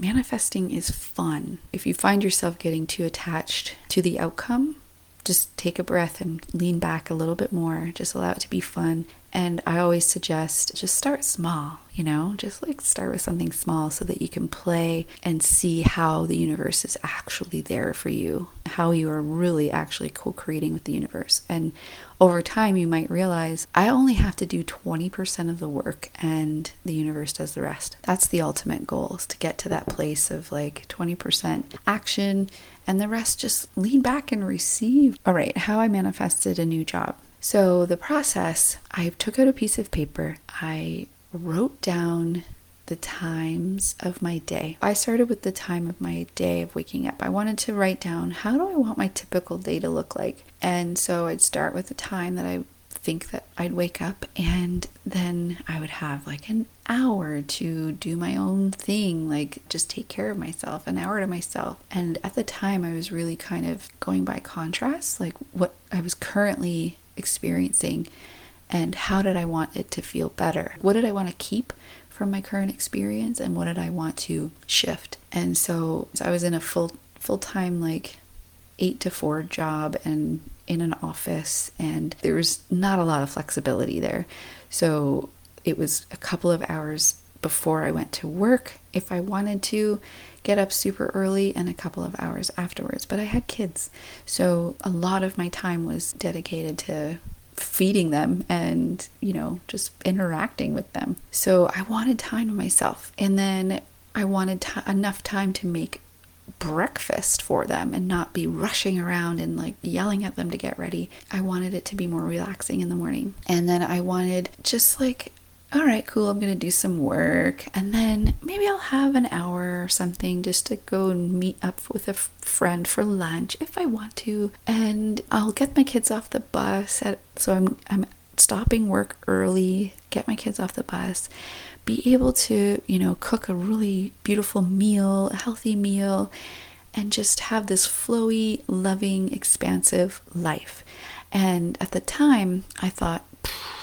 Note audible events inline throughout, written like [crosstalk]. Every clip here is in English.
manifesting is fun. If you find yourself getting too attached to the outcome, just take a breath and lean back a little bit more. Just allow it to be fun. And I always suggest just start small, you know, just like start with something small so that you can play and see how the universe is actually there for you, how you are really actually co creating with the universe. And over time, you might realize I only have to do 20% of the work and the universe does the rest. That's the ultimate goal is to get to that place of like 20% action and the rest just lean back and receive. All right, how I manifested a new job. So the process, I took out a piece of paper. I wrote down the times of my day. I started with the time of my day of waking up. I wanted to write down how do I want my typical day to look like. And so I'd start with the time that I think that I'd wake up and then I would have like an hour to do my own thing, like just take care of myself, an hour to myself. And at the time, I was really kind of going by contrast, like what I was currently experiencing and how did I want it to feel better? What did I want to keep from my current experience and what did I want to shift? And so, so I was in a full full-time like 8 to 4 job and in an office and there was not a lot of flexibility there. So it was a couple of hours before I went to work if I wanted to get up super early and a couple of hours afterwards. But I had kids. So a lot of my time was dedicated to feeding them and, you know, just interacting with them. So I wanted time to myself. And then I wanted t- enough time to make breakfast for them and not be rushing around and like yelling at them to get ready. I wanted it to be more relaxing in the morning. And then I wanted just like all right, cool, I'm going to do some work. And then maybe I'll have an hour or something just to go and meet up with a friend for lunch if I want to. And I'll get my kids off the bus. At, so I'm, I'm stopping work early, get my kids off the bus, be able to, you know, cook a really beautiful meal, a healthy meal, and just have this flowy, loving, expansive life. And at the time, I thought,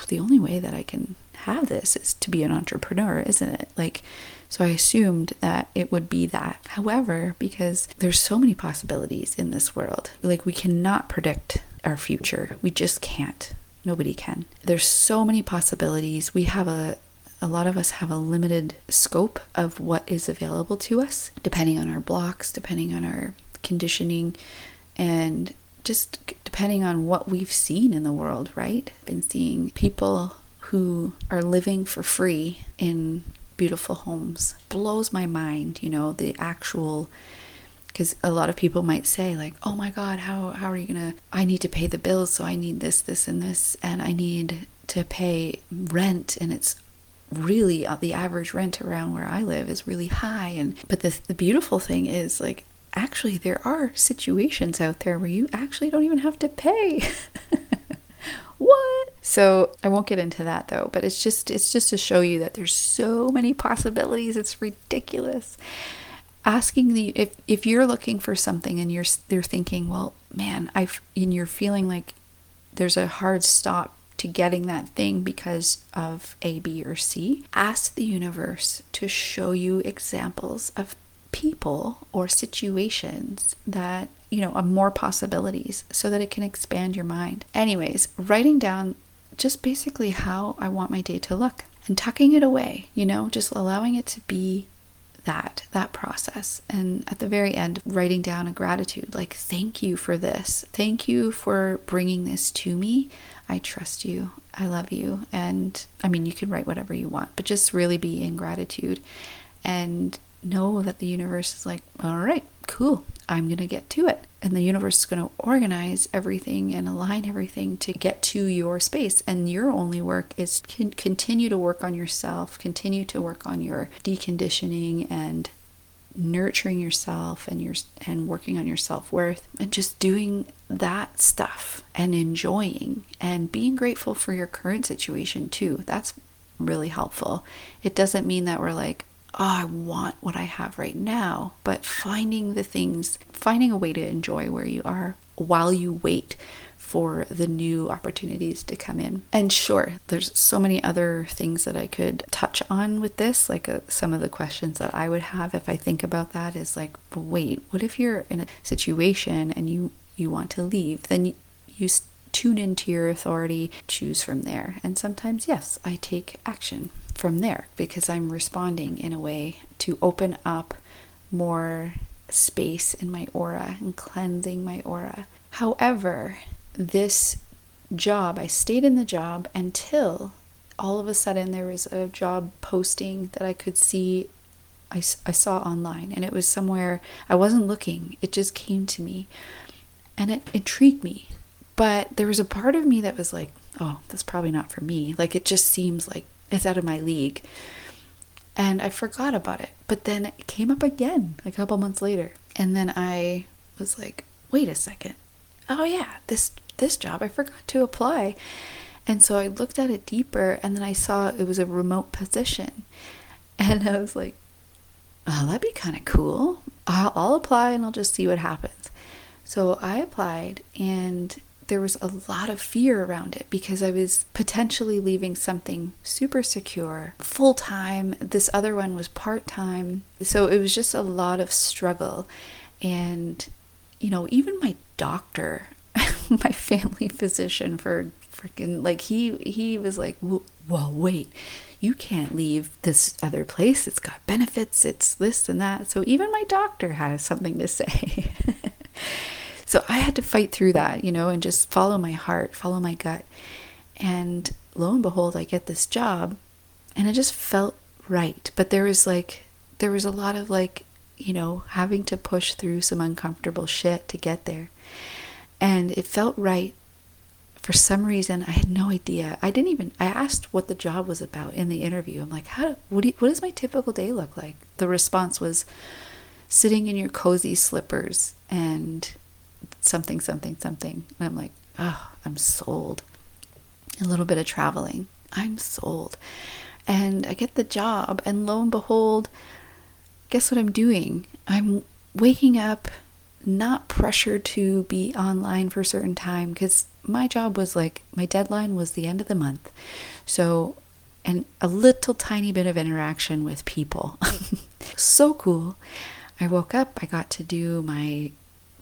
the only way that I can have this is to be an entrepreneur, isn't it? Like, so I assumed that it would be that. However, because there's so many possibilities in this world, like we cannot predict our future. We just can't. Nobody can. There's so many possibilities. We have a a lot of us have a limited scope of what is available to us, depending on our blocks, depending on our conditioning, and just depending on what we've seen in the world, right? Been seeing people who are living for free in beautiful homes. Blows my mind, you know, the actual because a lot of people might say like, "Oh my god, how how are you to I need to pay the bills, so I need this this and this and I need to pay rent and it's really uh, the average rent around where I live is really high and but the the beautiful thing is like actually there are situations out there where you actually don't even have to pay. [laughs] what? So I won't get into that though, but it's just it's just to show you that there's so many possibilities. It's ridiculous. Asking the if if you're looking for something and you're they're thinking, well, man, I've and you're feeling like there's a hard stop to getting that thing because of A, B, or C. Ask the universe to show you examples of people or situations that you know, of more possibilities so that it can expand your mind. Anyways, writing down just basically how I want my day to look and tucking it away, you know, just allowing it to be that that process. And at the very end writing down a gratitude like thank you for this. Thank you for bringing this to me. I trust you. I love you. And i mean you can write whatever you want but just really be in gratitude and know that the universe is like all right cool. I'm going to get to it. And the universe is going to organize everything and align everything to get to your space. And your only work is to continue to work on yourself, continue to work on your deconditioning and nurturing yourself and your and working on your self-worth and just doing that stuff and enjoying and being grateful for your current situation too. That's really helpful. It doesn't mean that we're like, oh, I want what I have right now, but finding the things, finding a way to enjoy where you are while you wait for the new opportunities to come in. And sure, there's so many other things that I could touch on with this. Like uh, some of the questions that I would have if I think about that is like, wait, what if you're in a situation and you you want to leave? Then you, you tune into your authority, choose from there. And sometimes, yes, I take action from there because I'm responding in a way to open up more space in my aura and cleansing my aura. However, this job, I stayed in the job until all of a sudden there was a job posting that I could see, I, I saw online, and it was somewhere I wasn't looking, it just came to me and it intrigued me. But there was a part of me that was like, oh, that's probably not for me. Like, it just seems like it's out of my league. And I forgot about it. But then it came up again a couple months later. And then I was like, wait a second. Oh yeah, this this job I forgot to apply. And so I looked at it deeper and then I saw it was a remote position. [laughs] And I was like, oh, that'd be kind of cool. I'll, I'll apply and I'll just see what happens. So I applied and there was a lot of fear around it because I was potentially leaving something super secure, full time. This other one was part time. So it was just a lot of struggle. And, you know, even my doctor, [laughs] my family physician for freaking, like, he, he was like, well, wait, you can't leave this other place. It's got benefits, it's this and that. So even my doctor has something to say. [laughs] So I had to fight through that, you know, and just follow my heart, follow my gut. And lo and behold, I get this job and it just felt right. But there was like, there was a lot of like, you know, having to push through some uncomfortable shit to get there. And it felt right. For some reason, I had no idea. I didn't even, I asked what the job was about in the interview. I'm like, how, what, do you, what does my typical day look like? The response was sitting in your cozy slippers and something, something, something. And I'm like, oh, I'm sold. A little bit of traveling. I'm sold. And I get the job, and lo and behold, guess what I'm doing? I'm waking up not pressured to be online for a certain time because my job was like my deadline was the end of the month. So, and a little tiny bit of interaction with people. [laughs] so cool. I woke up, I got to do my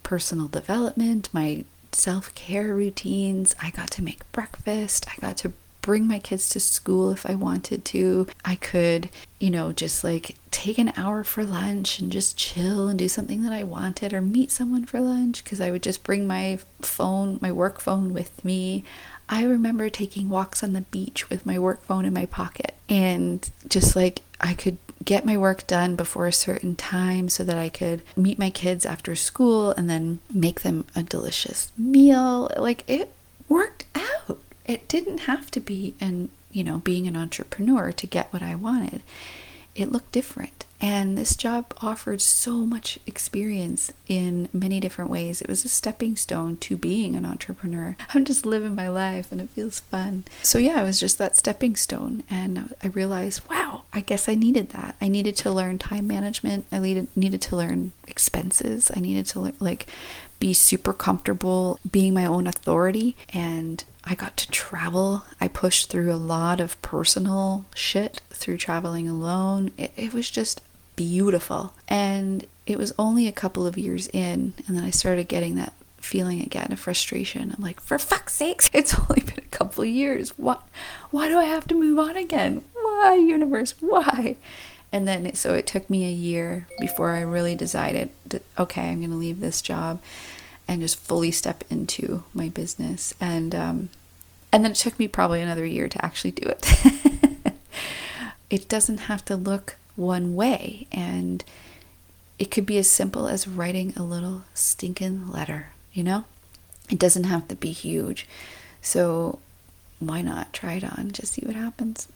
personal development, my self care routines. I got to make breakfast. I got to bring my kids to school if I wanted to. I could, you know, just like take an hour for lunch and just chill and do something that I wanted or meet someone for lunch because I would just bring my phone, my work phone with me. I remember taking walks on the beach with my work phone in my pocket and just like I could get my work done before a certain time so that I could meet my kids after school and then make them a delicious meal. Like it worked out. It didn't have to be and you know being an entrepreneur to get what I wanted. It looked different. And this job offered so much experience in many different ways. It was a stepping stone to being an entrepreneur. [laughs] I'm just living my life and it feels fun. So, yeah, it was just that stepping stone. And I realized, wow, I guess I needed that. I needed to learn time management. I needed, needed to learn expenses. I needed to, like, be super comfortable being my own authority. And I got to travel. I pushed through a lot of personal shit through traveling alone. It, it was just beautiful. And it was only a couple of years in, and then I started getting that feeling again of frustration. I'm like, for fuck's sakes, [laughs] it's only been a couple of years. What? Why do I have to move on again? Why, universe? Why? And then, so it took me a year before I really decided, to, okay, I'm going to leave this job and just fully step into my business. And um, and then it took me probably another year to actually do it. [laughs] it doesn't have to look one way. And it could be as simple as writing a little stinking letter, you know? It doesn't have to be huge. So why not try it on? Just see what happens.